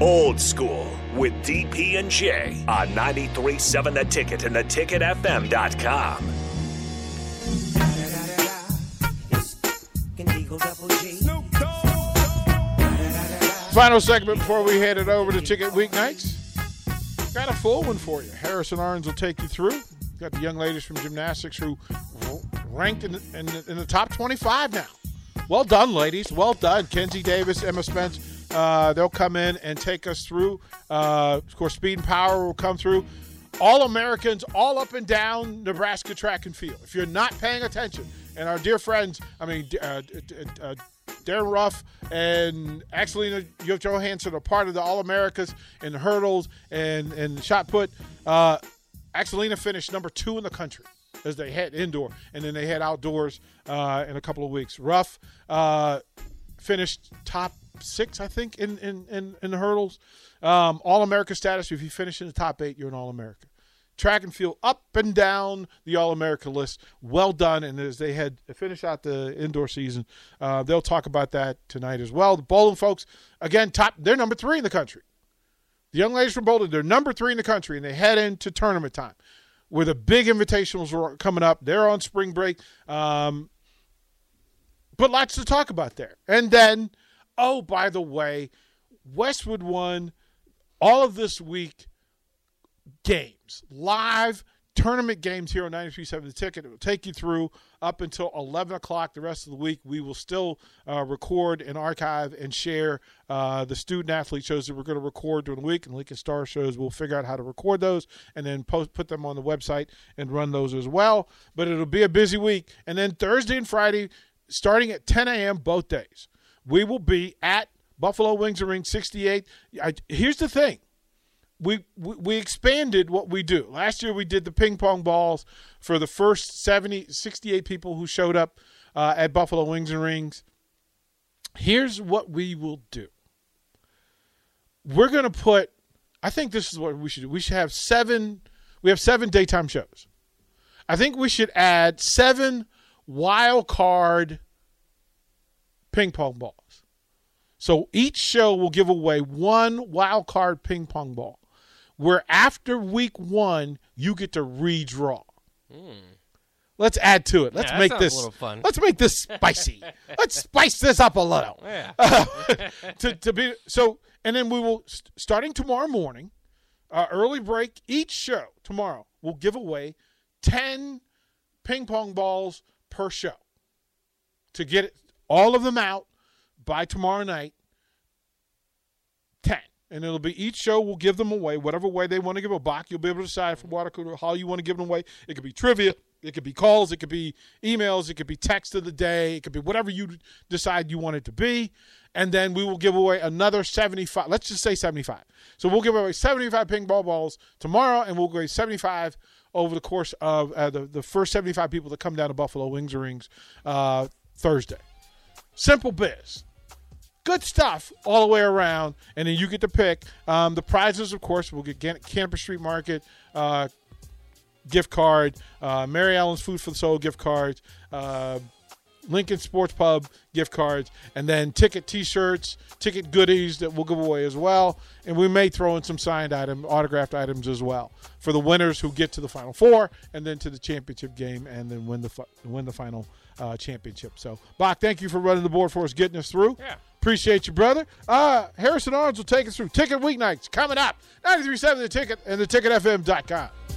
Old School with DP and J on 93.7 The Ticket and theticketfm.com. Final segment before we head it over to Ticket Weeknights. Got a full one for you. Harrison Arns will take you through. Got the young ladies from gymnastics who ranked in, in, in the top 25 now. Well done, ladies. Well done. Kenzie Davis, Emma Spence. Uh, they'll come in and take us through. Uh, of course, Speed and Power will come through. All Americans, all up and down Nebraska track and field. If you're not paying attention, and our dear friends, I mean, uh, uh, Darren Ruff and Axelina Johansson are part of the All Americas in hurdles and, and shot put. Uh, Axelina finished number two in the country as they head indoor, and then they head outdoors uh, in a couple of weeks. Ruff uh, finished top six, I think, in in in, in the hurdles. Um, All America status. If you finish in the top eight, you're an All America track and field up and down the All America list. Well done. And as they had finish out the indoor season, uh, they'll talk about that tonight as well. The bowling folks, again, top. They're number three in the country. The young ladies from Boulder, they're number three in the country, and they head into tournament time where the big invitationals are coming up. They're on spring break. Um, but lots to talk about there. And then, oh, by the way, Westwood One all of this week games, live tournament games here on 93.7 The Ticket. It will take you through up until 11 o'clock the rest of the week. We will still uh, record and archive and share uh, the student athlete shows that we're going to record during the week and Lincoln Star shows. We'll figure out how to record those and then post put them on the website and run those as well. But it'll be a busy week. And then Thursday and Friday, starting at 10 a.m. both days, we will be at Buffalo Wings and Ring 68. I, here's the thing we, we expanded what we do. Last year we did the ping pong balls for the first 70, 68 people who showed up uh, at Buffalo Wings and Rings. Here's what we will do. We're going to put I think this is what we should do. We should have seven we have seven daytime shows. I think we should add seven wild card ping pong balls. So each show will give away one wild card ping pong ball where after week one you get to redraw. Mm. Let's add to it. Let's yeah, make this fun. Let's make this spicy. let's spice this up a little. Yeah. Uh, to, to be so, and then we will starting tomorrow morning, uh, early break. Each show tomorrow will give away ten ping pong balls per show. To get it, all of them out by tomorrow night, ten and it'll be each show will give them away whatever way they want to give a box. You'll be able to decide from water cooler how you want to give them away. It could be trivia, it could be calls, it could be emails, it could be text of the day, it could be whatever you decide you want it to be. And then we will give away another 75. Let's just say 75. So we'll give away 75 ping ball balls tomorrow, and we'll give away 75 over the course of uh, the, the first 75 people that come down to Buffalo Wings or Rings uh, Thursday. Simple biz good stuff all the way around. And then you get to pick um, the prizes. Of course, we'll get Campus Street Market uh, gift card, uh, Mary Ellen's Food for the Soul gift cards. Uh, Lincoln Sports Pub gift cards, and then ticket T-shirts, ticket goodies that we'll give away as well, and we may throw in some signed item, autographed items as well for the winners who get to the Final Four and then to the championship game and then win the win the final uh, championship. So, Bach, thank you for running the board for us, getting us through. Yeah. Appreciate you, brother. Uh, Harrison Arms will take us through Ticket Weeknights coming up. 93.7 The Ticket and the theticketfm.com.